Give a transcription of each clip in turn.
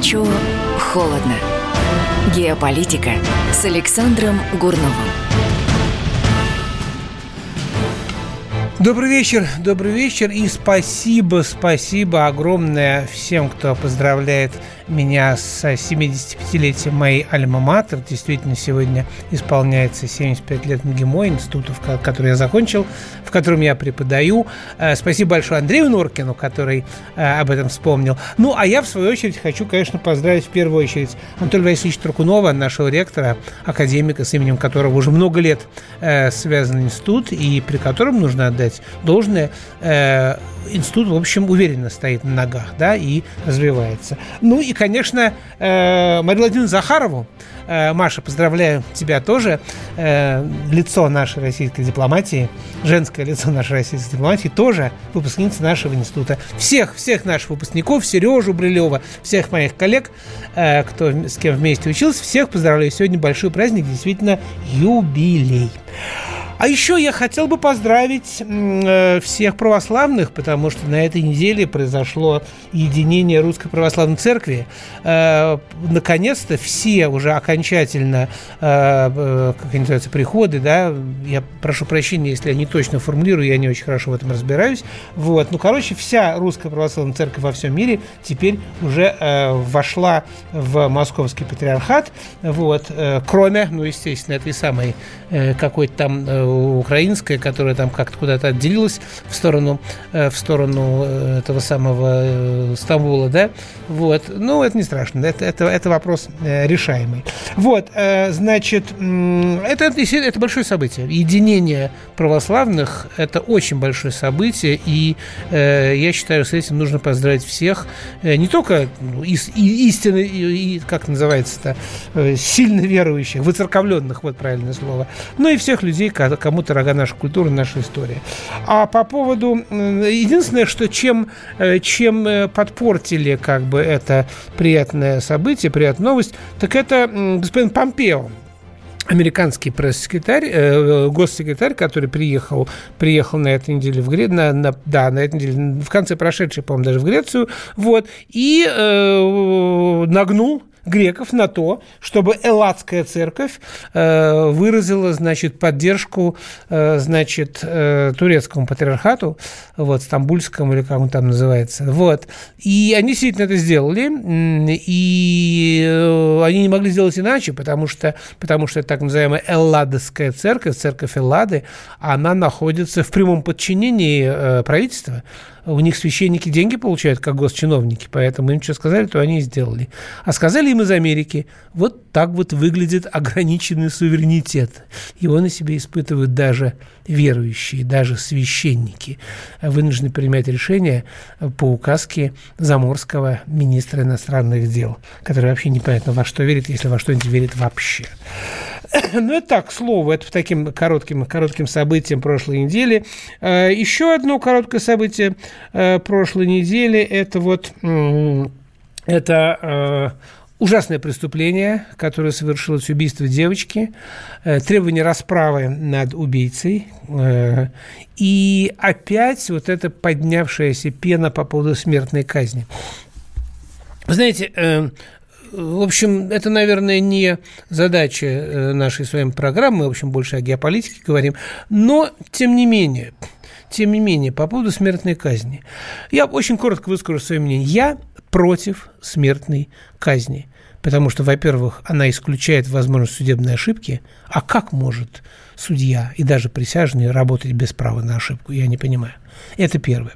Горячо, холодно. Геополитика с Александром Гурновым. Добрый вечер, добрый вечер и спасибо, спасибо огромное всем, кто поздравляет меня с 75-летием моей альма-матер. Действительно, сегодня исполняется 75 лет МГИМО, института, который я закончил, в котором я преподаю. Э, спасибо большое Андрею Норкину, который э, об этом вспомнил. Ну, а я, в свою очередь, хочу, конечно, поздравить в первую очередь Анатолия Васильевича Трукунова, нашего ректора, академика, с именем которого уже много лет э, связан институт, и при котором нужно отдать должное институт, в общем, уверенно стоит на ногах, да, и развивается. Ну и, конечно, э, Марию Владимировну Захарову, э, Маша, поздравляю тебя тоже, э, лицо нашей российской дипломатии, женское лицо нашей российской дипломатии, тоже выпускница нашего института. Всех, всех наших выпускников, Сережу Брилева, всех моих коллег, кто с кем вместе учился, всех поздравляю. Сегодня большой праздник, действительно юбилей. А еще я хотел бы поздравить э, всех православных, потому что на этой неделе произошло единение Русской Православной Церкви. Э, наконец-то все уже окончательно, э, как они называются, приходы, да, я прошу прощения, если я не точно формулирую, я не очень хорошо в этом разбираюсь. Вот. Ну, короче, вся Русская Православная Церковь во всем мире теперь уже вошла в Московский Патриархат, вот, кроме, ну, естественно, этой самой какой-то там украинская, которая там как-то куда-то отделилась в сторону, э, в сторону э, этого самого э, Стамбула, да, вот, ну, это не страшно, это, это, это вопрос решаемый. Вот, значит, это, это большое событие. Единение православных – это очень большое событие, и я считаю, с этим нужно поздравить всех, не только ну, истинно, и, как называется-то, сильно верующих, выцерковленных, вот правильное слово, но и всех людей, кому-то рога наша культура, наша история. А по поводу... Единственное, что чем, э, чем э, подпортили как бы это приятное событие, приятная новость, так это господин Помпео американский пресс-секретарь, э, госсекретарь, который приехал, приехал на этой неделе в Грецию, на, на, да, на этой неделе, в конце прошедшей, по-моему, даже в Грецию, вот, и э, нагнул греков на то, чтобы Элладская церковь э, выразила, значит, поддержку, э, значит, э, турецкому патриархату, вот, стамбульскому или как он там называется, вот. И они действительно это сделали, и они не могли сделать иначе, потому что, потому что так называемая Элладская церковь, церковь Эллады, она находится в прямом подчинении правительства, у них священники деньги получают, как госчиновники, поэтому им что сказали, то они и сделали. А сказали им из Америки, вот так вот выглядит ограниченный суверенитет. Его на себе испытывают даже верующие, даже священники, вынуждены принимать решения по указке заморского министра иностранных дел, который вообще непонятно во что верит, если во что-нибудь верит вообще. Ну, это так, слово, это таким коротким, коротким событием прошлой недели. Э, еще одно короткое событие э, прошлой недели – это вот это э, ужасное преступление, которое совершилось убийство девочки, требование расправы над убийцей, и опять вот эта поднявшаяся пена по поводу смертной казни. знаете, в общем, это, наверное, не задача э, нашей с вами программы, мы, в общем, больше о геополитике говорим, но, тем не менее, тем не менее, по поводу смертной казни. Я очень коротко выскажу свое мнение. Я против смертной казни. Потому что, во-первых, она исключает возможность судебной ошибки. А как может судья и даже присяжный работать без права на ошибку? Я не понимаю. Это первое.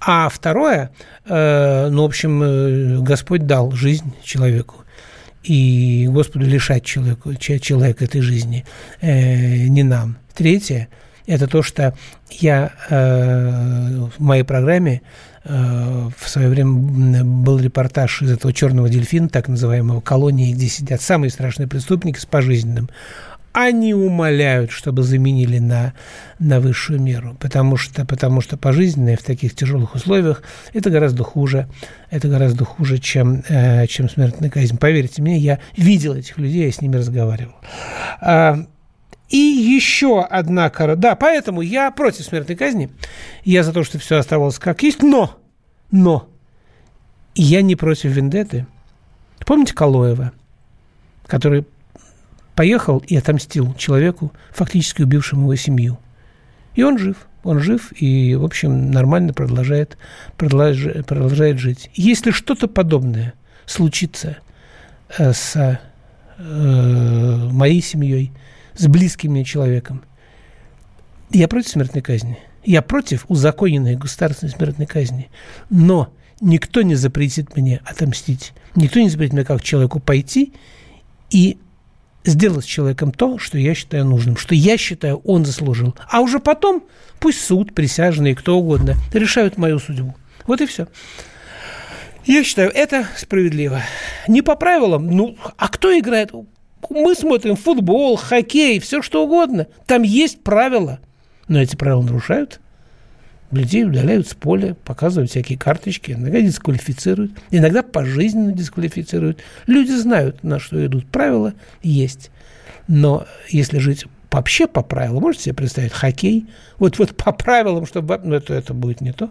А второе, э, ну, в общем, э, Господь дал жизнь человеку. И Господу лишать человека, человека этой жизни э, не нам. Третье – это то, что я э, в моей программе в свое время был репортаж из этого черного дельфина, так называемого колонии, где сидят самые страшные преступники с пожизненным они умоляют, чтобы заменили на, на высшую меру, потому что, потому что пожизненное в таких тяжелых условиях это гораздо хуже, это гораздо хуже, чем, э, чем смертная казнь. Поверьте мне, я видел этих людей, я с ними разговаривал. И еще одна кора. Да, поэтому я против смертной казни. Я за то, что все оставалось как есть, но, но я не против вендеты – Помните Калоева, который поехал и отомстил человеку, фактически убившему его семью. И он жив. Он жив и, в общем, нормально продолжает, продолжает, продолжает жить. Если что-то подобное случится э, с э, моей семьей, с близким мне человеком, я против смертной казни. Я против узаконенной государственной смертной казни. Но никто не запретит мне отомстить. Никто не запретит мне как человеку пойти и сделать с человеком то, что я считаю нужным, что я считаю, он заслужил. А уже потом пусть суд, присяжные, кто угодно решают мою судьбу. Вот и все. Я считаю, это справедливо. Не по правилам, ну, а кто играет? Мы смотрим футбол, хоккей, все что угодно. Там есть правила. Но эти правила нарушают. Людей удаляют с поля, показывают всякие карточки, иногда дисквалифицируют, иногда пожизненно дисквалифицируют. Люди знают, на что идут правила, есть. Но если жить вообще по правилам, можете себе представить, хоккей, вот, вот по правилам, чтобы, ну, это, это будет не то.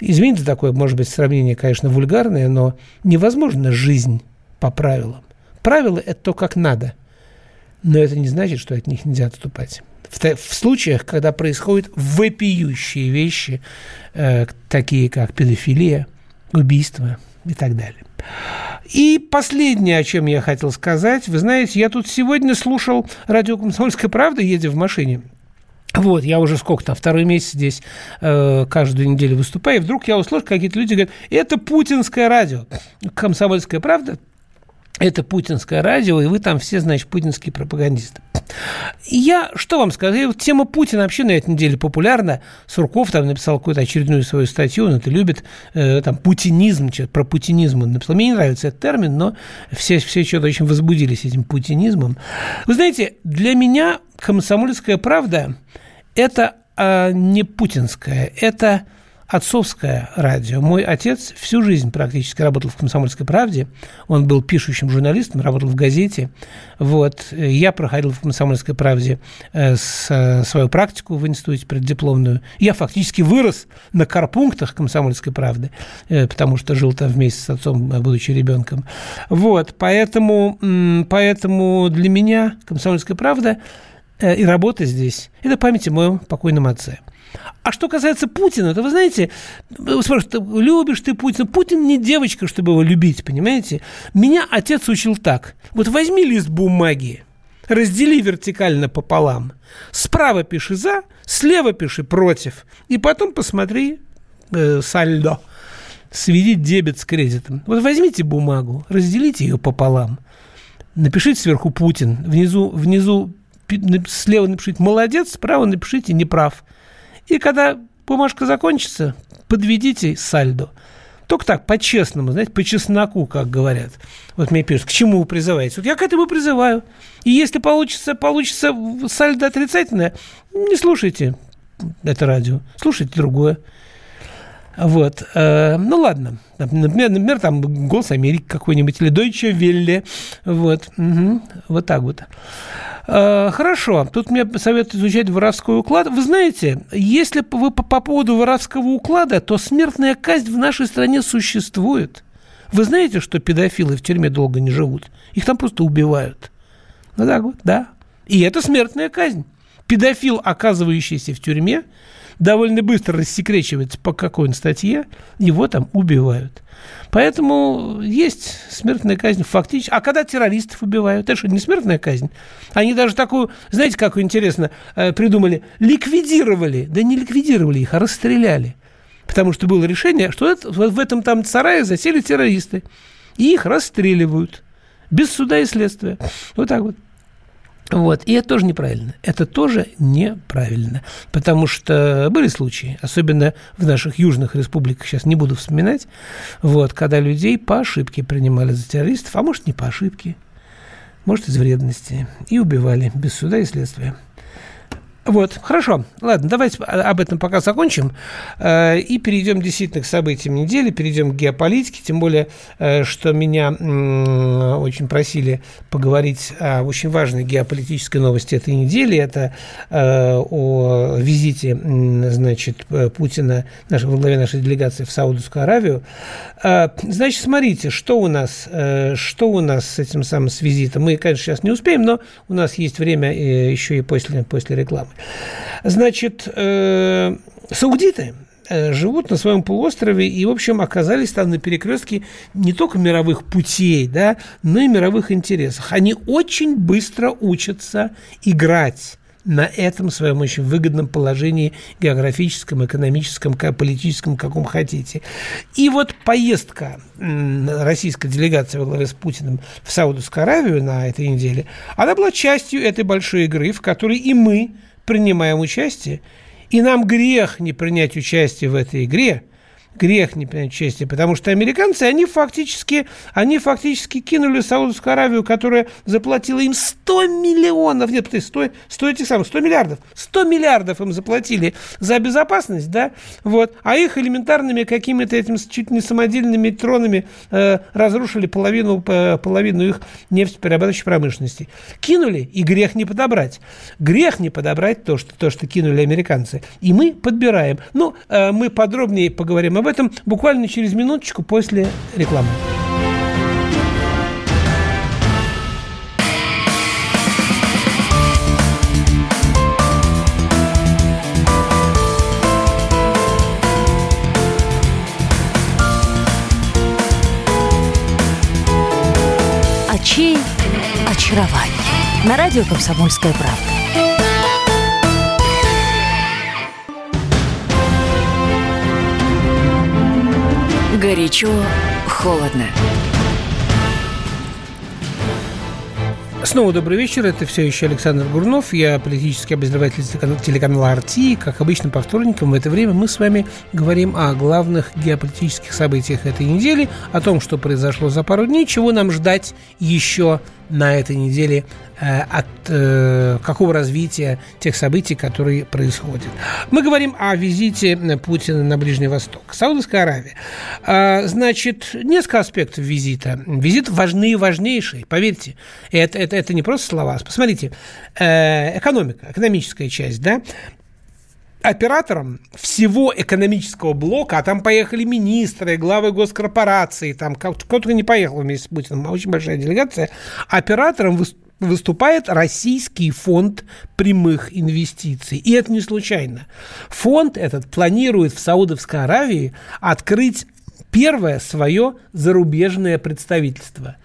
Извините, такое, может быть, сравнение, конечно, вульгарное, но невозможно жизнь по правилам. Правила – это то, как надо. Но это не значит, что от них нельзя отступать в, в случаях, когда происходят вопиющие вещи, э, такие как педофилия, убийство и так далее. И последнее, о чем я хотел сказать, вы знаете, я тут сегодня слушал радио «Комсомольская правда», едя в машине, вот, я уже сколько там, второй месяц здесь э, каждую неделю выступаю, и вдруг я услышал, какие-то люди говорят, это путинское радио. Комсомольская правда это путинское радио, и вы там все, значит, путинские пропагандисты. Я что вам скажу? Тема Путина вообще на этой неделе популярна. Сурков там написал какую-то очередную свою статью, он это любит, э, там, путинизм, что-то про путинизм он написал. Мне не нравится этот термин, но все, все что-то очень возбудились этим путинизмом. Вы знаете, для меня комсомольская правда – это э, не путинская, это отцовское радио. Мой отец всю жизнь практически работал в «Комсомольской правде». Он был пишущим журналистом, работал в газете. Вот. Я проходил в «Комсомольской правде» э, э, свою практику в институте преддипломную. Я фактически вырос на карпунктах «Комсомольской правды», э, потому что жил там вместе с отцом, будучи ребенком. Вот. Поэтому, поэтому для меня «Комсомольская правда» и работа здесь – это память о моем покойном отце – а что касается Путина, то вы знаете, вы спрашиваете, любишь ты Путина? Путин не девочка, чтобы его любить, понимаете? Меня отец учил так. Вот возьми лист бумаги, раздели вертикально пополам. Справа пиши «за», слева пиши «против». И потом посмотри э, сальдо. Сведи дебет с кредитом. Вот возьмите бумагу, разделите ее пополам. Напишите сверху «Путин», внизу, внизу слева напишите «молодец», справа напишите «неправ». И когда бумажка закончится, подведите сальдо. Только так, по-честному, знаете, по чесноку, как говорят. Вот мне пишут, к чему вы призываете? Вот я к этому призываю. И если получится, получится сальдо отрицательное, не слушайте это радио, слушайте другое. Вот. Э, ну, ладно. Например, например, там «Голос Америки» какой-нибудь или «Дойче Велле». Вот. Угу. Вот так вот. Э, хорошо. Тут мне советуют изучать воровской уклад. Вы знаете, если вы по, по поводу воровского уклада, то смертная казнь в нашей стране существует. Вы знаете, что педофилы в тюрьме долго не живут? Их там просто убивают. Ну так вот, да. И это смертная казнь. Педофил, оказывающийся в тюрьме, довольно быстро рассекречивается по какой-нибудь статье, его там убивают. Поэтому есть смертная казнь фактически. А когда террористов убивают, это что, не смертная казнь? Они даже такую, знаете, как интересно, э, придумали, ликвидировали. Да не ликвидировали их, а расстреляли. Потому что было решение, что это, в этом там сарае засели террористы. И их расстреливают. Без суда и следствия. Вот так вот. Вот. И это тоже неправильно. Это тоже неправильно. Потому что были случаи, особенно в наших южных республиках, сейчас не буду вспоминать, вот, когда людей по ошибке принимали за террористов, а может, не по ошибке, может, из вредности, и убивали без суда и следствия. Вот, хорошо. Ладно, давайте об этом пока закончим э, и перейдем действительно к событиям недели, перейдем к геополитике, тем более, э, что меня очень просили поговорить о очень важной геополитической новости этой недели. Это э, о визите, значит, Путина нашего, во главе нашей делегации в Саудовскую Аравию. Значит, смотрите, что у нас, что у нас с этим самым с визитом. Мы, конечно, сейчас не успеем, но у нас есть время еще и после, после рекламы. Значит, э, саудиты э, живут на своем полуострове и, в общем, оказались там на перекрестке не только мировых путей, да, но и мировых интересов. Они очень быстро учатся играть на этом своем очень выгодном положении географическом, экономическом, политическом, каком хотите. И вот поездка российской делегации во главе с Путиным в Саудовскую Аравию на этой неделе, она была частью этой большой игры, в которой и мы принимаем участие, и нам грех не принять участие в этой игре – грех не принять участие, потому что американцы, они фактически, они фактически кинули Саудовскую Аравию, которая заплатила им 100 миллионов, нет, 100, 100 этих самых, 100 миллиардов, 100 миллиардов им заплатили за безопасность, да, вот, а их элементарными какими-то этими чуть не самодельными тронами э, разрушили половину, э, половину их нефтеперерабатывающей промышленности. Кинули, и грех не подобрать. Грех не подобрать то, что, то, что кинули американцы. И мы подбираем. Ну, э, мы подробнее поговорим об об этом буквально через минуточку после рекламы. Очей очарование. На радио «Комсомольская правда». Горячо, холодно. Снова добрый вечер. Это все еще Александр Гурнов. Я политический обозреватель телеканала «Арти». Как обычно, по вторникам в это время мы с вами говорим о главных геополитических событиях этой недели, о том, что произошло за пару дней, чего нам ждать еще на этой неделе э, от э, какого развития тех событий, которые происходят. Мы говорим о визите Путина на Ближний Восток. Саудовская Аравия. Э, значит, несколько аспектов визита. Визит важный и важнейший, поверьте. Это, это, это не просто слова. Посмотрите, э, экономика, экономическая часть, да, оператором всего экономического блока, а там поехали министры, главы госкорпораций, там кто-то не поехал вместе с Путиным, а очень большая делегация, оператором выступает Российский фонд прямых инвестиций. И это не случайно. Фонд этот планирует в Саудовской Аравии открыть первое свое зарубежное представительство.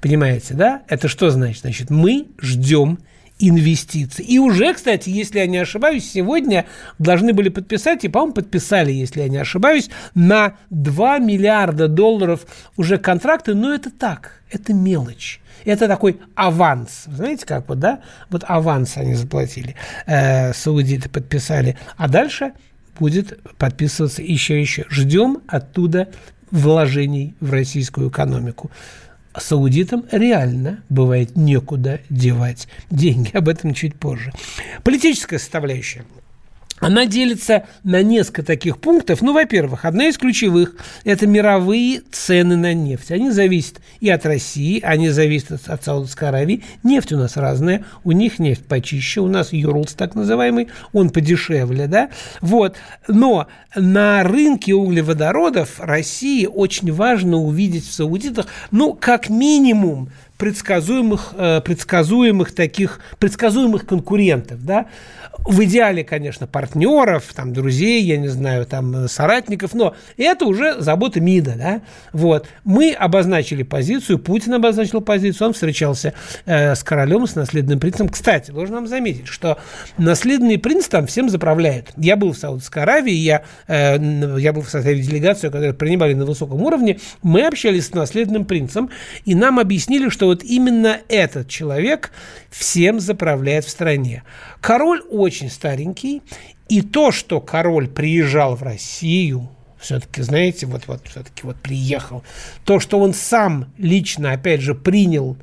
Понимаете, да? Это что значит? Значит, мы ждем инвестиций. И уже, кстати, если я не ошибаюсь, сегодня должны были подписать, и, по-моему, подписали, если я не ошибаюсь, на 2 миллиарда долларов уже контракты, но это так, это мелочь. Это такой аванс. Знаете, как вот, да? Вот аванс они заплатили, э, саудиты подписали. А дальше будет подписываться еще и еще. Ждем оттуда вложений в российскую экономику саудитам реально бывает некуда девать деньги. Об этом чуть позже. Политическая составляющая – она делится на несколько таких пунктов. Ну, во-первых, одна из ключевых – это мировые цены на нефть. Они зависят и от России, они зависят от Саудовской Аравии. Нефть у нас разная, у них нефть почище, у нас Юрлс так называемый, он подешевле, да? Вот. Но на рынке углеводородов России очень важно увидеть в саудитах, ну, как минимум, предсказуемых, э, предсказуемых таких, предсказуемых конкурентов, да, в идеале, конечно, партнеров, там, друзей, я не знаю, там, соратников, но это уже забота МИДа, да, вот. Мы обозначили позицию, Путин обозначил позицию, он встречался э, с королем, с наследным принцем. Кстати, должен вам заметить, что наследный принц там всем заправляет. Я был в Саудовской Аравии, я, э, я был в составе делегации, которую принимали на высоком уровне, мы общались с наследным принцем, и нам объяснили, что вот именно этот человек всем заправляет в стране. Король очень старенький, и то, что король приезжал в Россию, все-таки, знаете, вот, вот все-таки вот приехал, то, что он сам лично, опять же, принял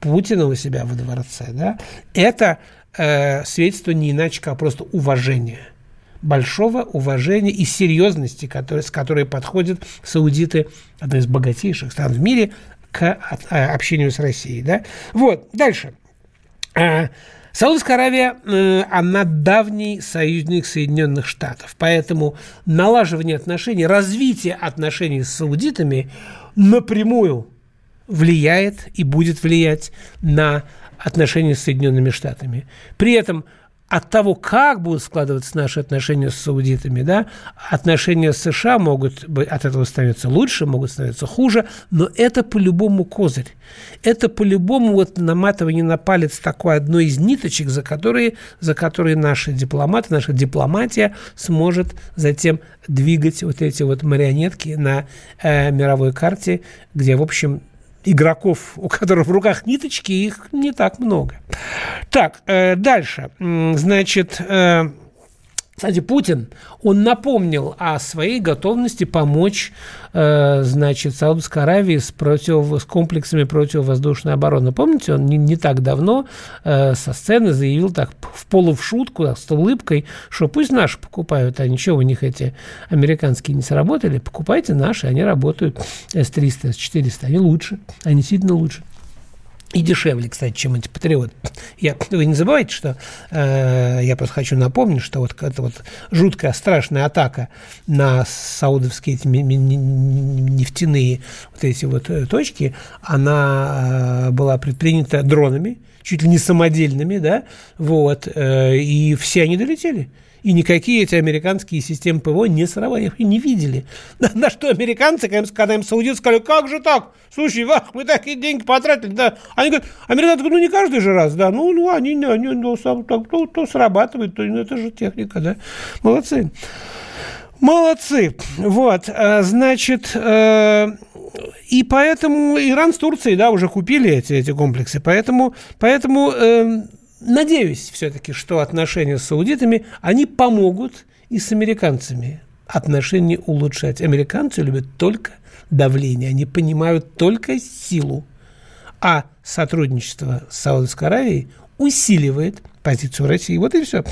Путина у себя во дворце, да, это э, свидетельство не иначе, как просто уважение большого уважения и серьезности, которые, с которой подходят саудиты, одна из богатейших стран в мире, к а, общению с Россией. Да? Вот, дальше. А, Саудовская Аравия, э, она давний союзник Соединенных Штатов, поэтому налаживание отношений, развитие отношений с саудитами напрямую влияет и будет влиять на отношения с Соединенными Штатами. При этом от того, как будут складываться наши отношения с саудитами, да, отношения с США могут от этого становиться лучше, могут становиться хуже, но это по-любому козырь. Это по-любому вот наматывание на палец такой одной из ниточек, за которые, за которые наши дипломаты, наша дипломатия сможет затем двигать вот эти вот марионетки на э, мировой карте, где, в общем, игроков, у которых в руках ниточки, их не так много. Так, э, дальше. Значит, э, кстати, Путин, он напомнил о своей готовности помочь, э, значит, Саудовской Аравии с, против, с комплексами противовоздушной обороны. Помните, он не, не так давно э, со сцены заявил так в полу в шутку, с улыбкой, что пусть наши покупают, а ничего у них эти американские не сработали, покупайте наши, они работают С-300, С-400, они лучше, они сильно лучше. И дешевле, кстати, чем эти патриоты. Я, вы не забывайте, что э, я просто хочу напомнить, что вот эта вот жуткая, страшная атака на саудовские эти нефтяные вот эти вот э, точки, она э, была предпринята дронами, чуть ли не самодельными, да, вот, э, и все они долетели. И никакие эти американские системы ПВО не сработали, их не видели. На, на что американцы, когда им, саудиты сказали, как же так? Слушай, вах, мы такие деньги потратили. Да. Они говорят, американцы говорят, ну не каждый же раз, да. Ну, ну они, они ну, сам, так, то, то срабатывает, то, ну, это же техника, да. Молодцы. Молодцы. Вот, а, значит, э, и поэтому Иран с Турцией, да, уже купили эти, эти комплексы. Поэтому, поэтому э, надеюсь все-таки, что отношения с саудитами, они помогут и с американцами отношения улучшать. Американцы любят только давление, они понимают только силу. А сотрудничество с Саудовской Аравией усиливает позицию России. Вот и все.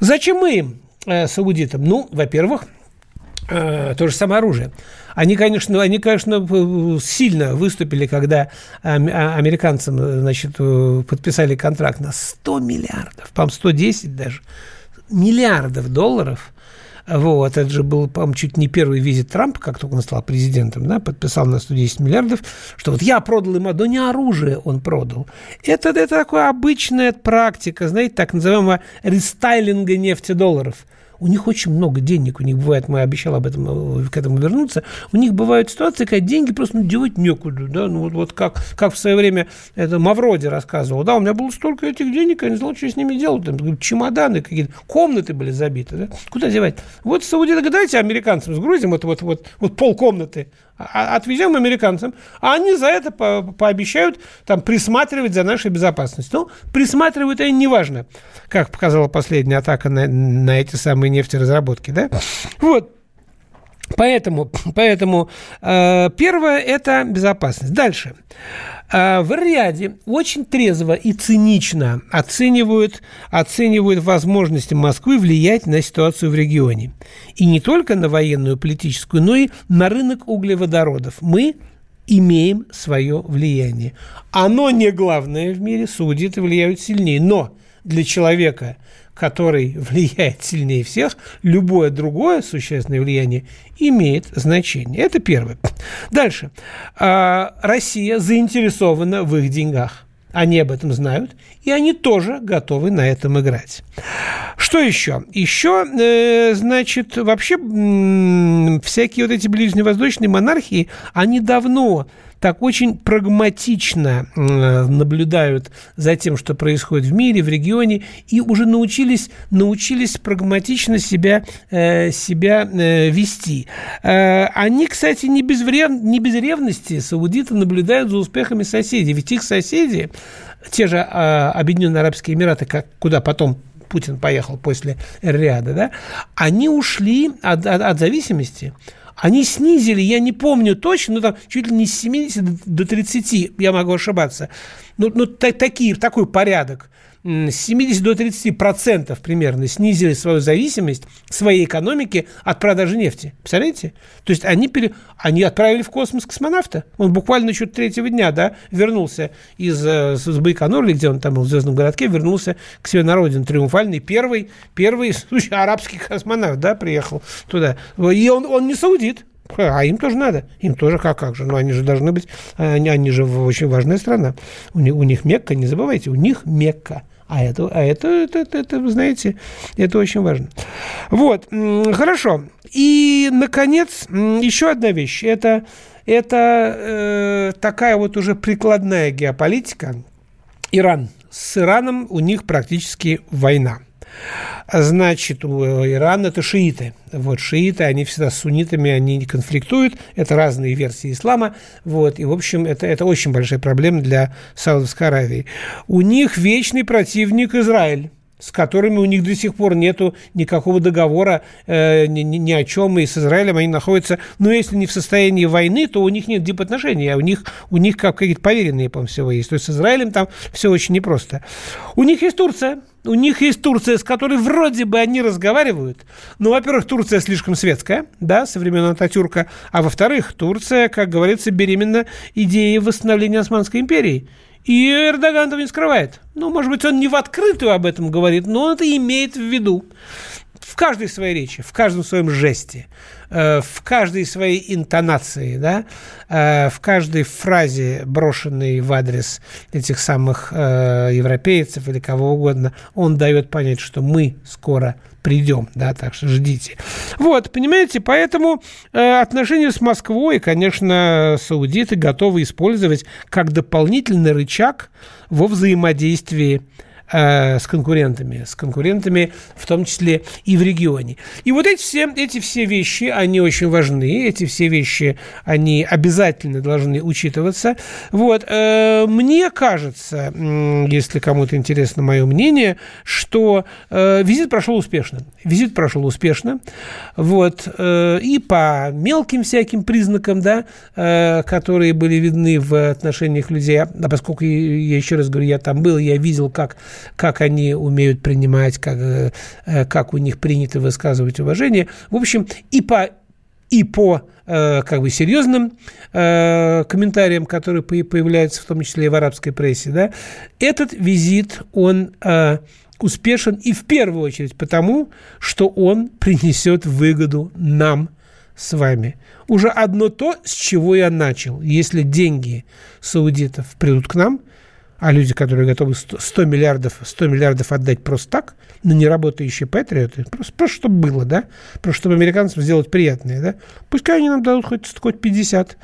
Зачем мы им, э, саудитам? Ну, во-первых, то же самое оружие. Они, конечно, они, конечно, сильно выступили, когда а, американцам значит, подписали контракт на 100 миллиардов, по-моему, 110 даже, миллиардов долларов – вот, это же был, по-моему, чуть не первый визит Трампа, как только он стал президентом, да, подписал на 110 миллиардов, что вот я продал им, да не оружие он продал. Это, это такая обычная практика, знаете, так называемого рестайлинга нефти долларов – у них очень много денег, у них бывает, мы обещал об этом, э, к этому вернуться, у них бывают ситуации, когда деньги просто ну, девать некуда, да, ну вот, вот как, как в свое время это Мавроди рассказывал, да, у меня было столько этих денег, я не знал, что с ними делать, там, чемоданы какие-то, комнаты были забиты, да, куда девать? Вот Саудиты, давайте американцам сгрузим вот, вот, вот, вот пол комнаты, а, отвезем американцам, а они за это по пообещают там присматривать за нашей безопасностью. Ну, присматривают, и неважно, как показала последняя атака на, на эти самые нефтеразработки, да? Вот. Поэтому, поэтому э, первое – это безопасность. Дальше. Э, в Риаде очень трезво и цинично оценивают, оценивают возможности Москвы влиять на ситуацию в регионе. И не только на военную, политическую, но и на рынок углеводородов. Мы имеем свое влияние. Оно не главное в мире, саудиты влияют сильнее. Но для человека, который влияет сильнее всех, любое другое существенное влияние имеет значение. Это первое. Дальше. А, Россия заинтересована в их деньгах. Они об этом знают, и они тоже готовы на этом играть. Что еще? Еще, э, значит, вообще всякие вот эти ближневосточные монархии, они давно так очень прагматично наблюдают за тем, что происходит в мире, в регионе, и уже научились, научились прагматично себя, э, себя э, вести. Э, они, кстати, не без, врев... не без ревности саудиты наблюдают за успехами соседей, ведь их соседи, те же Объединенные Арабские Эмираты, как, куда потом Путин поехал после Риада, да, они ушли от, от, от зависимости они снизили, я не помню точно, но там чуть ли не с 70 до 30, я могу ошибаться, ну, ну такие, такой порядок с 70 до 30 процентов примерно снизили свою зависимость своей экономики от продажи нефти. Представляете? То есть они, пере... они отправили в космос космонавта. Он буквально еще третьего дня да, вернулся из, э, из Байконура, где он там был в Звездном городке, вернулся к себе на родину триумфальный. Первый, первый слушай, арабский космонавт да, приехал туда. И он, он не саудит. А им тоже надо. Им тоже как, как же. Но они же должны быть, они, они же очень важная страна. У них, у них Мекка, не забывайте, у них Мекка. А это, а это, это, это, это, вы знаете, это очень важно. Вот, хорошо. И, наконец, еще одна вещь. Это, это э, такая вот уже прикладная геополитика. Иран. С Ираном у них практически война. Значит, у Ирана это шииты. Вот шииты, они всегда с суннитами, они не конфликтуют. Это разные версии ислама. Вот, и, в общем, это, это очень большая проблема для Саудовской Аравии. У них вечный противник Израиль с которыми у них до сих пор нету никакого договора э, ни, ни о чем, и с Израилем они находятся, ну, если не в состоянии войны, то у них нет дипотношений, а у них, у них как какие-то поверенные, по-моему, всего есть. То есть с Израилем там все очень непросто. У них есть Турция, у них есть Турция, с которой вроде бы они разговаривают. Ну, во-первых, Турция слишком светская, да, со времен Ататюрка. А во-вторых, Турция, как говорится, беременна идеей восстановления Османской империи. И Эрдоган этого не скрывает. Ну, может быть, он не в открытую об этом говорит, но он это имеет в виду в каждой своей речи, в каждом своем жесте, э, в каждой своей интонации, да, э, в каждой фразе, брошенной в адрес этих самых э, европейцев или кого угодно, он дает понять, что мы скоро придем, да, так что ждите. Вот, понимаете, поэтому э, отношения с Москвой, конечно, саудиты готовы использовать как дополнительный рычаг во взаимодействии э, с конкурентами, с конкурентами в том числе и в регионе. И вот эти все, эти все вещи, они очень важны, эти все вещи, они обязательно должны учитываться. Вот, э, мне кажется, если кому-то интересно мое мнение, что э, визит прошел успешно. Визит прошел успешно, вот, и по мелким всяким признакам, да, которые были видны в отношениях людей, а поскольку, я еще раз говорю, я там был, я видел, как как они умеют принимать, как, э, э, как у них принято высказывать уважение. В общем, и по и по э, как бы серьезным э, комментариям, которые появляются в том числе и в арабской прессе, да, этот визит, он э, успешен и в первую очередь потому, что он принесет выгоду нам с вами. Уже одно то, с чего я начал. Если деньги саудитов придут к нам – а люди, которые готовы 100 миллиардов, 100 миллиардов отдать просто так, на неработающие патриоты, просто, просто чтобы было, да, просто чтобы американцам сделать приятное, да, пускай они нам дадут хоть, хоть 50,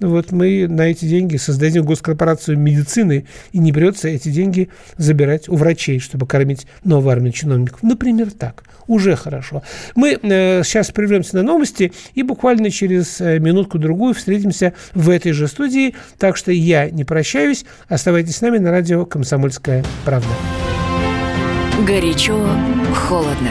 вот мы на эти деньги создадим госкорпорацию медицины, и не придется эти деньги забирать у врачей, чтобы кормить новую армию чиновников. Например, так. Уже хорошо. Мы э, сейчас прервемся на новости и буквально через э, минутку-другую встретимся в этой же студии. Так что я не прощаюсь. Оставайтесь с нами на радио «Комсомольская правда». Горячо, холодно.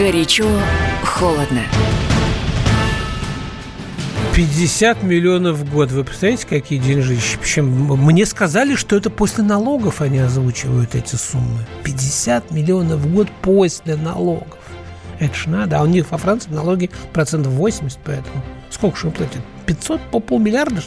Горячо, холодно. 50 миллионов в год. Вы представляете, какие деньжищи? Причем мне сказали, что это после налогов они озвучивают эти суммы. 50 миллионов в год после налогов. Это ж надо. А у них во Франции налоги процентов 80, поэтому сколько же им платят? 500 по полмиллиарда?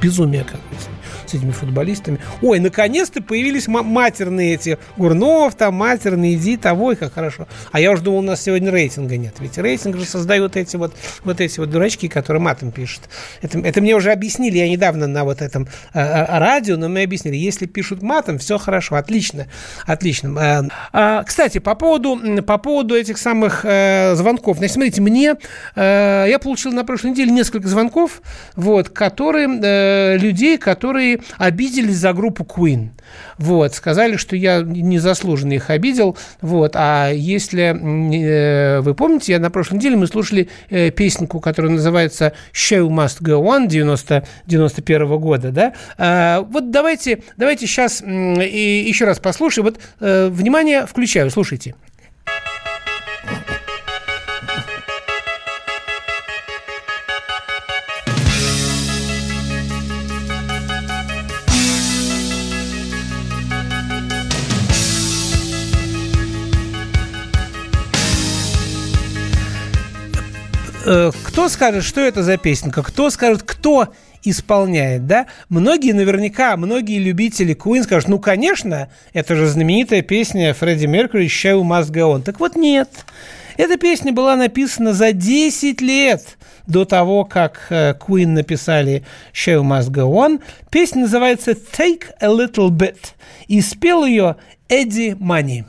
Безумие какое-то с этими футболистами. Ой, наконец-то появились матерные эти Гурнов, там матерные, иди того, и как хорошо. А я уже думал, у нас сегодня рейтинга нет. Ведь рейтинг же создают эти вот, вот эти вот дурачки, которые матом пишут. Это, это мне уже объяснили, я недавно на вот этом э, радио, но мне объяснили, если пишут матом, все хорошо, отлично, отлично. Э, э, кстати, по поводу, по поводу этих самых э, звонков. Значит, смотрите, мне, э, я получил на прошлой неделе несколько звонков, вот, которые, э, людей, которые которые обиделись за группу Queen. Вот, сказали, что я незаслуженно их обидел. Вот, а если э, вы помните, я на прошлой неделе мы слушали э, песенку, которая называется «Show must go on» 90, 91 -го года, да? А, вот давайте, давайте сейчас и еще раз послушаем. Вот, э, внимание, включаю, слушайте. Э, кто скажет, что это за песенка, кто скажет, кто исполняет, да? Многие наверняка, многие любители Queen скажут, ну, конечно, это же знаменитая песня Фредди Меркьюри «Show must go on». Так вот, нет. Эта песня была написана за 10 лет до того, как э, Queen написали «Show must go on». Песня называется «Take a little bit» и спел ее Эдди Мани.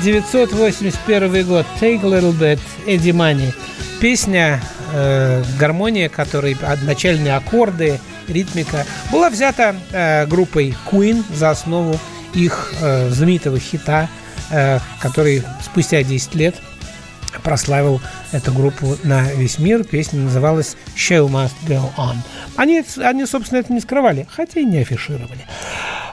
1981 год. Take a Little Bit, Eddie Money Песня, э, гармония которой, начальные аккорды, ритмика, была взята э, группой Queen за основу их э, знаменитого хита, э, который спустя 10 лет прославил эту группу на весь мир. Песня называлась «Show Must Go On». Они, они собственно, это не скрывали, хотя и не афишировали.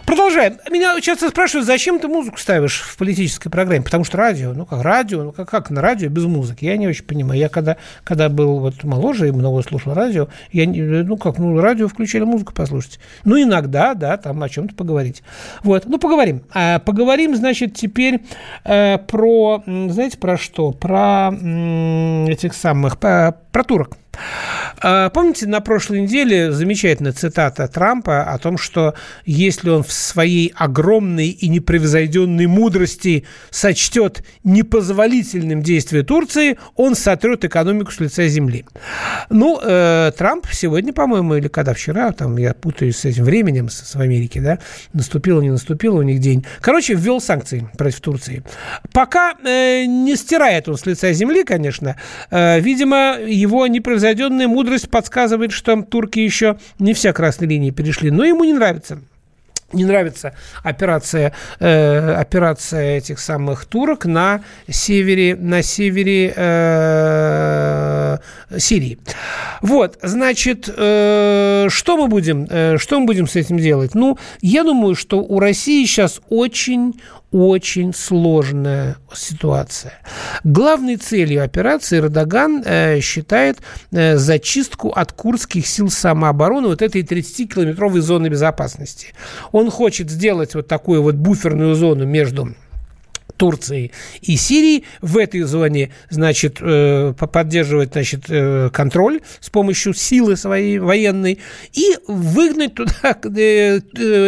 Продолжаем. Меня часто спрашивают, зачем ты музыку ставишь в политической программе? Потому что радио, ну как радио, ну как, как на радио без музыки? Я не очень понимаю. Я когда, когда был вот моложе и много слушал радио, я, не, ну как, ну радио включили музыку послушать. Ну иногда, да, там о чем-то поговорить. Вот, ну поговорим. А, поговорим, значит, теперь э, про, знаете, про что? Про м- этих самых, по, про турок. А, помните, на прошлой неделе замечательная цитата Трампа о том, что если он в своей огромной и непревзойденной мудрости сочтет непозволительным действие Турции, он сотрет экономику с лица земли. Ну, э, Трамп сегодня, по-моему, или когда вчера, там я путаюсь с этим временем, с, Америки, да, наступило, не наступило у них день. Короче, ввел санкции против Турции. Пока э, не стирает он с лица земли, конечно, э, видимо, его непревзойденная мудрость подсказывает, что турки еще не вся красной линии перешли. Но ему не нравится не нравится операция, э, операция этих самых турок на севере, на севере э, Сирии. Вот, значит, э, что мы будем, э, что мы будем с этим делать? Ну, я думаю, что у России сейчас очень, очень сложная ситуация. Главной целью операции Эрдоган э, считает э, зачистку от курдских сил самообороны вот этой 30-километровой зоны безопасности. Он хочет сделать вот такую вот буферную зону между Турции и Сирии. В этой зоне, значит, э, поддерживать, значит, э, контроль с помощью силы своей военной и выгнать туда э,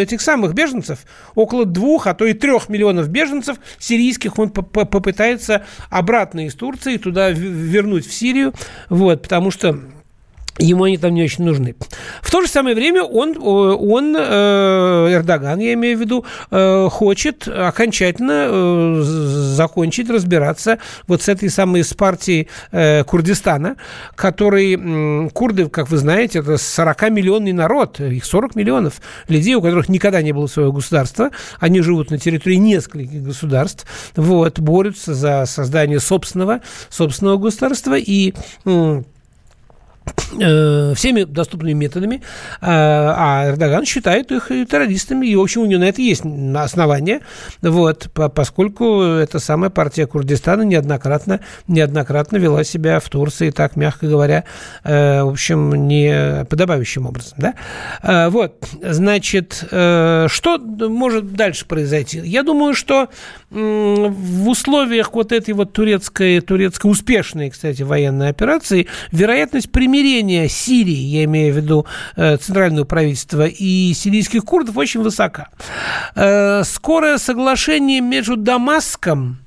этих самых беженцев. Около двух, а то и трех миллионов беженцев сирийских он попытается обратно из Турции туда вернуть в Сирию. Вот, потому что Ему они там не очень нужны. В то же самое время он, он э, Эрдоган, я имею в виду, э, хочет окончательно э, закончить, разбираться вот с этой самой с партией Курдистана, который, курды, как вы знаете, это 40-миллионный народ, их 40 миллионов людей, у которых никогда не было своего государства, они живут на территории нескольких государств, вот, борются за создание собственного, собственного государства и всеми доступными методами, а, а Эрдоган считает их террористами, и, в общем, у него на это есть основания, вот, поскольку эта самая партия Курдистана неоднократно, неоднократно вела себя в Турции, так, мягко говоря, э, в общем, не подобающим образом, да, э, вот, значит, что может дальше произойти? Я думаю, что в условиях вот этой вот турецкой, турецкой успешной, кстати, военной операции, вероятность примирения Сирии, я имею в виду э, центральное правительство, и сирийских курдов очень высока. Э, скорое соглашение между Дамаском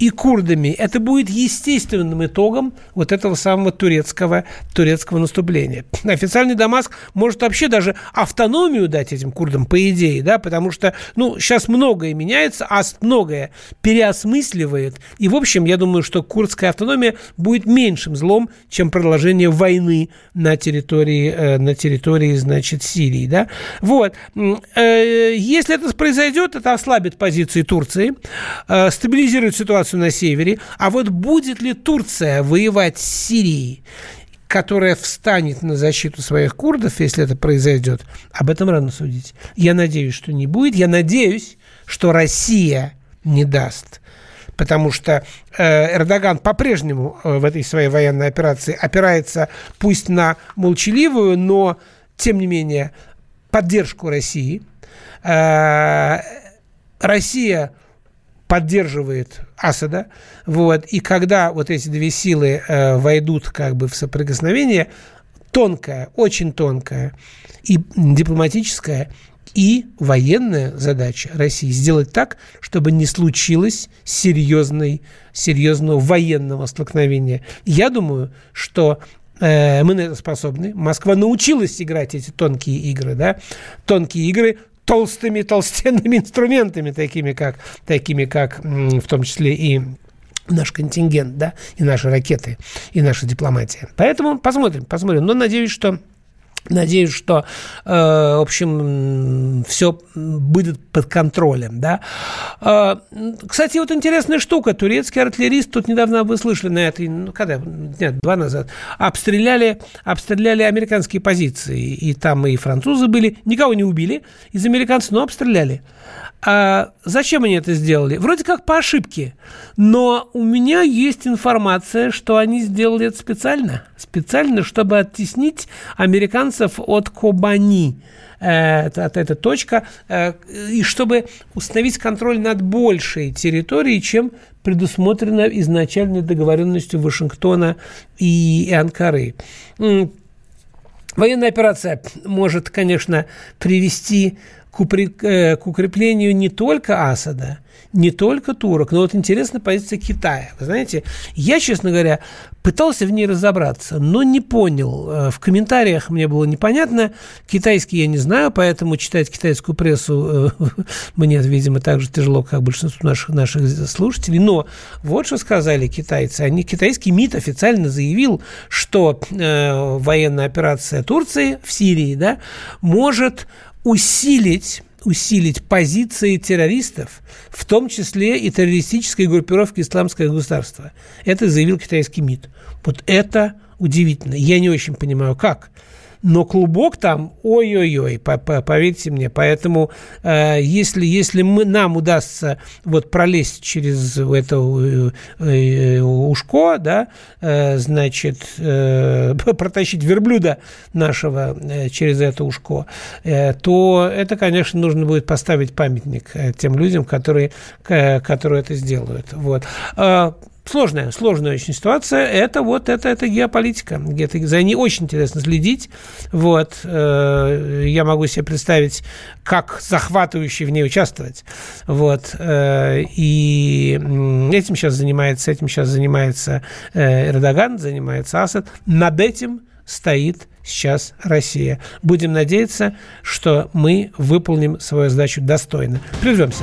и курдами. Это будет естественным итогом вот этого самого турецкого, турецкого наступления. Официальный Дамаск может вообще даже автономию дать этим курдам, по идее, да, потому что, ну, сейчас многое меняется, а многое переосмысливает. И, в общем, я думаю, что курдская автономия будет меньшим злом, чем продолжение войны на территории, э, на территории, значит, Сирии, да. Вот. Э, если это произойдет, это ослабит позиции Турции, э, стабилизирует ситуацию ситуацию на севере. А вот будет ли Турция воевать с Сирией, которая встанет на защиту своих курдов, если это произойдет, об этом рано судить. Я надеюсь, что не будет. Я надеюсь, что Россия не даст потому что э, Эрдоган по-прежнему э, в этой своей военной операции опирается пусть на молчаливую, но, тем не менее, поддержку России. Э, Россия поддерживает Асада. Вот. И когда вот эти две силы э, войдут как бы в соприкосновение, тонкая, очень тонкая и дипломатическая и военная задача России сделать так, чтобы не случилось серьезной, серьезного военного столкновения. Я думаю, что э, мы на это способны. Москва научилась играть эти тонкие игры, да, тонкие игры толстыми, толстенными инструментами, такими как, такими как в том числе и наш контингент, да, и наши ракеты, и наша дипломатия. Поэтому посмотрим, посмотрим. Но надеюсь, что Надеюсь, что, э, в общем, все будет под контролем, да. Э, кстати, вот интересная штука. Турецкий артиллерист, тут недавно вы слышали на этой, ну, когда, нет, два назад, обстреляли, обстреляли американские позиции. И там и французы были. Никого не убили из американцев, но обстреляли. А зачем они это сделали? Вроде как по ошибке. Но у меня есть информация, что они сделали это специально. Специально, чтобы оттеснить американцев от Кобани. Это, это, это точка. Э, и чтобы установить контроль над большей территорией, чем предусмотрено изначальной договоренностью Вашингтона и Анкары. Военная операция может, конечно, привести к, э, к укреплению не только Асада, не только турок, но вот интересная позиция Китая. Вы знаете, я, честно говоря, пытался в ней разобраться, но не понял. Э, в комментариях мне было непонятно. Китайский я не знаю, поэтому читать китайскую прессу э, мне, видимо, так же тяжело, как большинству наших, наших слушателей. Но вот что сказали китайцы. Они, китайский МИД официально заявил, что э, военная операция Турции в Сирии да, может усилить усилить позиции террористов, в том числе и террористической группировки «Исламское государство». Это заявил китайский МИД. Вот это удивительно. Я не очень понимаю, как но клубок там, ой-ой-ой, поверьте мне. Поэтому э, если, если мы, нам удастся вот пролезть через это э, э, ушко, да, значит, протащить верблюда нашего через это ушко, то это, конечно, нужно будет поставить памятник тем людям, которые, которые это сделают. Вот. Сложная, сложная очень ситуация. Это вот это, это геополитика. Это, за ней очень интересно следить. Вот. Э, я могу себе представить, как захватывающий в ней участвовать. Вот. Э, и этим сейчас занимается, этим сейчас занимается э, Эрдоган, занимается Асад. Над этим стоит сейчас Россия. Будем надеяться, что мы выполним свою задачу достойно. Прервемся.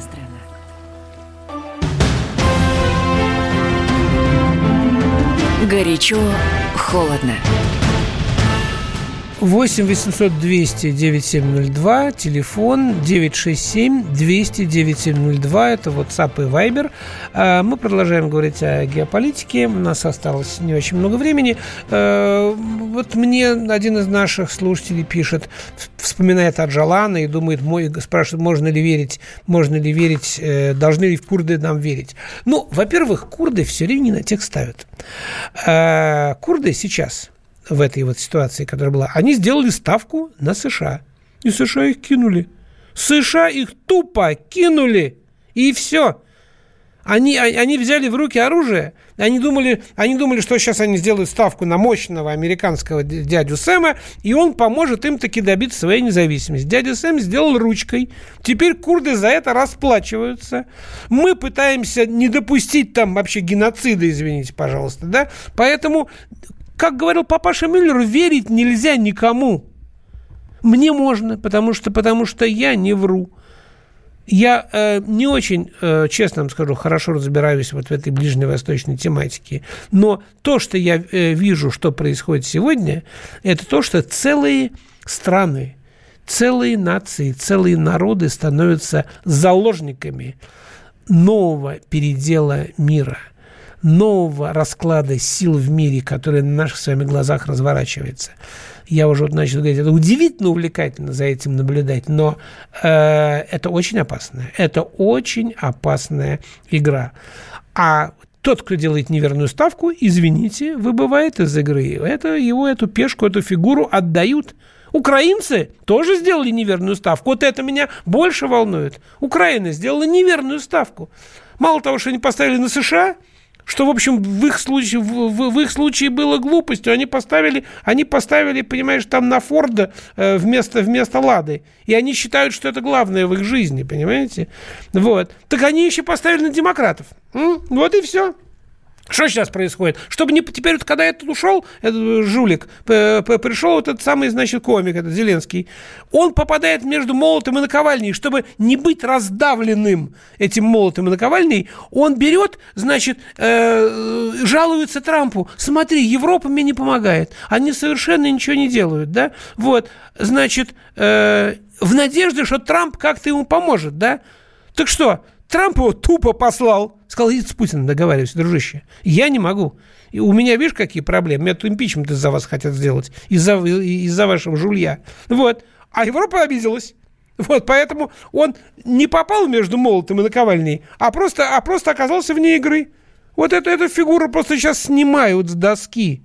Горячо, холодно. 8 800 200 9702, телефон 967 200 9702, это WhatsApp и Viber. А, мы продолжаем говорить о геополитике, у нас осталось не очень много времени. А, вот мне один из наших слушателей пишет, вспоминает Аджалана и думает, мой, спрашивает, можно ли верить, можно ли верить, э, должны ли в курды нам верить. Ну, во-первых, курды все время не на тех ставят. А, курды сейчас – в этой вот ситуации, которая была, они сделали ставку на США. И США их кинули. США их тупо кинули. И все. Они, а, они взяли в руки оружие. Они думали, они думали, что сейчас они сделают ставку на мощного американского дядю Сэма, и он поможет им таки добиться своей независимости. Дядя Сэм сделал ручкой. Теперь курды за это расплачиваются. Мы пытаемся не допустить там вообще геноцида, извините, пожалуйста, да? Поэтому как говорил папаша Мюллер, верить нельзя никому. Мне можно, потому что, потому что я не вру. Я э, не очень, э, честно вам скажу, хорошо разбираюсь вот в этой ближневосточной тематике. Но то, что я э, вижу, что происходит сегодня, это то, что целые страны, целые нации, целые народы становятся заложниками нового передела мира – нового расклада сил в мире, который на наших с вами глазах разворачивается. Я уже вот начал говорить, это удивительно увлекательно за этим наблюдать, но э, это очень опасно. Это очень опасная игра. А тот, кто делает неверную ставку, извините, выбывает из игры. Это его, эту пешку, эту фигуру отдают Украинцы тоже сделали неверную ставку. Вот это меня больше волнует. Украина сделала неверную ставку. Мало того, что они поставили на США, что, в общем, в их случае, в, в, в их случае было глупостью. Они поставили, они поставили, понимаешь, там на Форда э, вместо, вместо Лады. И они считают, что это главное в их жизни, понимаете? Вот. Так они еще поставили на демократов. М? Вот и все. Что сейчас происходит? Чтобы не теперь, вот, когда этот ушел, этот жулик, пришел вот этот самый, значит, комик, этот Зеленский, он попадает между молотом и наковальней, чтобы не быть раздавленным этим молотом и наковальней, он берет, значит, э, жалуется Трампу, смотри, Европа мне не помогает, они совершенно ничего не делают, да, вот, значит, э, в надежде, что Трамп как-то ему поможет, да, так что, Трамп его тупо послал. Сказал, иди с Путиным договаривайся, дружище. Я не могу. И у меня, видишь, какие проблемы? Меня тут импичмент из-за вас хотят сделать. Из-за из вашего жулья. Вот. А Европа обиделась. Вот, поэтому он не попал между молотом и наковальней, а просто, а просто оказался вне игры. Вот эту, эту фигуру просто сейчас снимают с доски.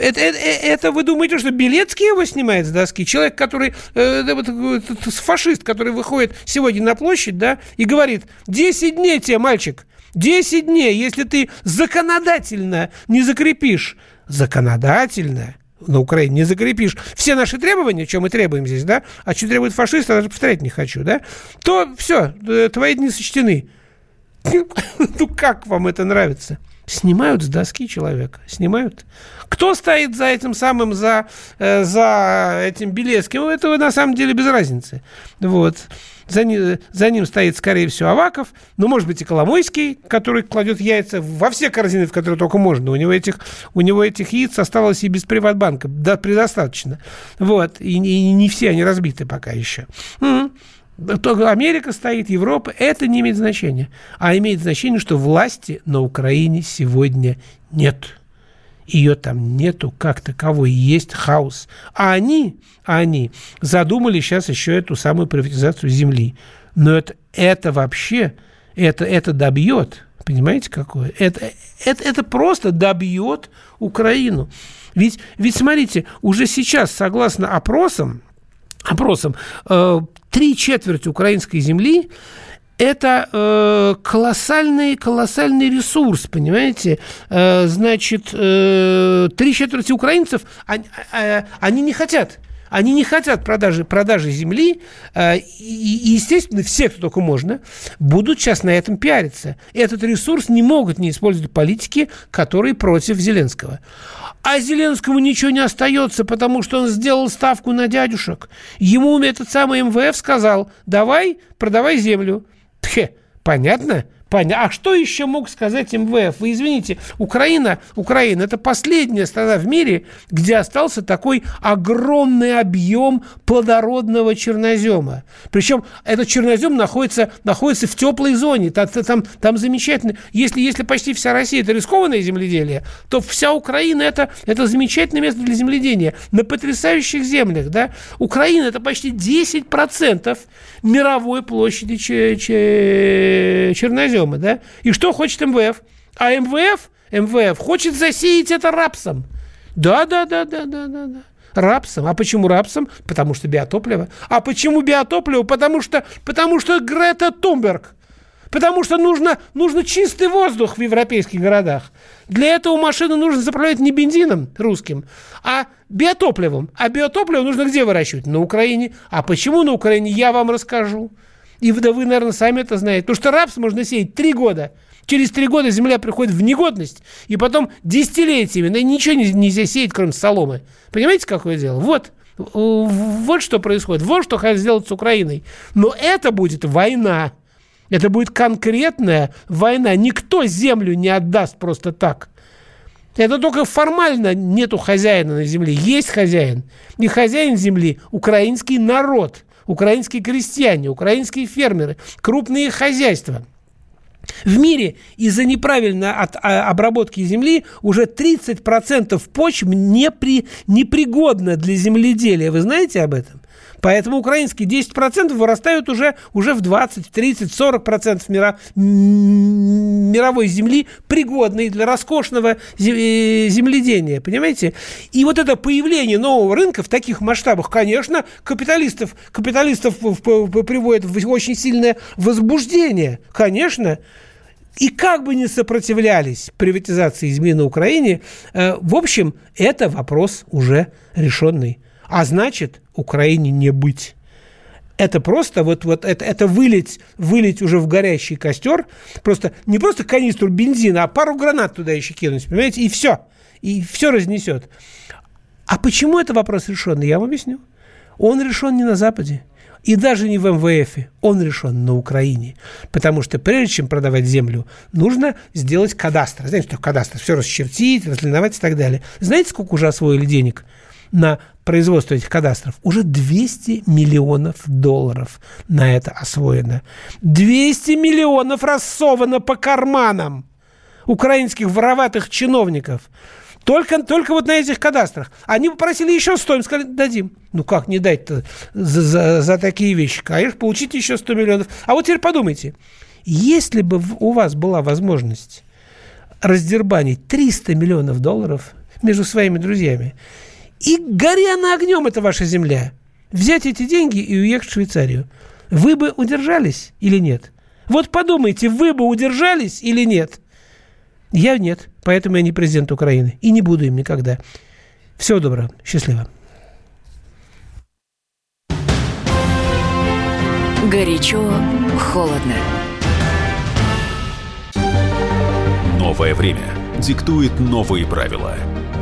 Это, это, это вы думаете, что Белецкий его снимает с доски? Человек, который, э, вот, фашист, который выходит сегодня на площадь, да, и говорит, 10 дней тебе, мальчик, 10 дней, если ты законодательно не закрепишь, законодательно, на Украине не закрепишь все наши требования, чем мы требуем здесь, да, а что требует фашист, я даже повторять не хочу, да, то все, э, твои дни сочтены. Ну, как вам это нравится? Снимают с доски человека. Снимают. Кто стоит за этим самым, за, э, за этим Белецким? Этого на самом деле без разницы. Вот. За, ним, за ним стоит, скорее всего, Аваков, ну, может быть, и Коломойский, который кладет яйца во все корзины, в которые только можно. У него этих, у него этих яиц осталось и без Приватбанка, да, предостаточно. Вот, и, и не все они разбиты пока еще. М-м. Америка стоит, Европа, это не имеет значения. А имеет значение, что власти на Украине сегодня нет. Ее там нету как таковой, есть хаос. А они, они задумали сейчас еще эту самую приватизацию земли. Но это, это вообще, это, это добьет, понимаете, какое? Это, это, это просто добьет Украину. Ведь, ведь смотрите, уже сейчас, согласно опросам, опросам, э, три четверти украинской земли это э, колоссальный, колоссальный ресурс, понимаете? Э, значит, э, три четверти украинцев, они, э, они не хотят они не хотят продажи, продажи земли, э, и, и, естественно, все, кто только можно, будут сейчас на этом пиариться. Этот ресурс не могут не использовать политики, которые против Зеленского. А Зеленскому ничего не остается, потому что он сделал ставку на дядюшек. Ему этот самый МВФ сказал, давай, продавай землю. Тхе, понятно? Понятно. А что еще мог сказать МВФ? Вы извините, Украина, Украина – это последняя страна в мире, где остался такой огромный объем плодородного чернозема. Причем этот чернозем находится, находится в теплой зоне. Там, там, там замечательно. Если, если почти вся Россия – это рискованное земледелие, то вся Украина – это, это замечательное место для земледения. На потрясающих землях. Да? Украина – это почти 10% мировой площади чернозема чернозема, да? И что хочет МВФ? А МВФ, МВФ хочет засеять это рапсом. Да, да, да, да, да, да, да. Рапсом. А почему рапсом? Потому что биотопливо. А почему биотопливо? Потому что, потому что Грета Тумберг. Потому что нужно, нужно чистый воздух в европейских городах. Для этого машину нужно заправлять не бензином русским, а биотопливом. А биотопливо нужно где выращивать? На Украине. А почему на Украине? Я вам расскажу. И да вы, наверное, сами это знаете. Потому что рапс можно сеять три года. Через три года земля приходит в негодность, и потом десятилетиями на ничего нельзя сеять, кроме соломы. Понимаете, какое дело? Вот. Вот что происходит. Вот что хотят сделать с Украиной. Но это будет война. Это будет конкретная война. Никто землю не отдаст просто так. Это только формально нету хозяина на земле. Есть хозяин. И хозяин земли – украинский народ – украинские крестьяне, украинские фермеры, крупные хозяйства. В мире из-за неправильной от, а, обработки земли уже 30% почв непри, непригодно для земледелия. Вы знаете об этом? Поэтому украинские 10% вырастают уже, уже в 20, 30, 40% мира, мировой земли, пригодной для роскошного э, земледения. Понимаете? И вот это появление нового рынка в таких масштабах, конечно, капиталистов, капиталистов приводит в очень сильное возбуждение. Конечно. И как бы ни сопротивлялись приватизации земли на Украине, э, в общем, это вопрос уже решенный. А значит, Украине не быть. Это просто вот, вот это, это вылить, вылить уже в горящий костер, просто не просто канистру бензина, а пару гранат туда еще кинуть, понимаете, и все. И все разнесет. А почему это вопрос решенный? Я вам объясню. Он решен не на Западе. И даже не в МВФ, он решен на Украине. Потому что прежде чем продавать землю, нужно сделать кадастр. Знаете, что кадастр? Все расчертить, разлиновать и так далее. Знаете, сколько уже освоили денег на производство этих кадастров. Уже 200 миллионов долларов на это освоено. 200 миллионов рассовано по карманам украинских вороватых чиновников. Только, только вот на этих кадастрах. Они попросили еще 100, им сказали, дадим. Ну как не дать-то за, за, за такие вещи? Конечно, получите еще 100 миллионов. А вот теперь подумайте, если бы у вас была возможность раздербанить 300 миллионов долларов между своими друзьями, и горя на огнем это ваша земля. Взять эти деньги и уехать в Швейцарию. Вы бы удержались или нет? Вот подумайте, вы бы удержались или нет? Я нет, поэтому я не президент Украины. И не буду им никогда. Всего доброго. Счастливо. Горячо, холодно. Новое время диктует новые правила.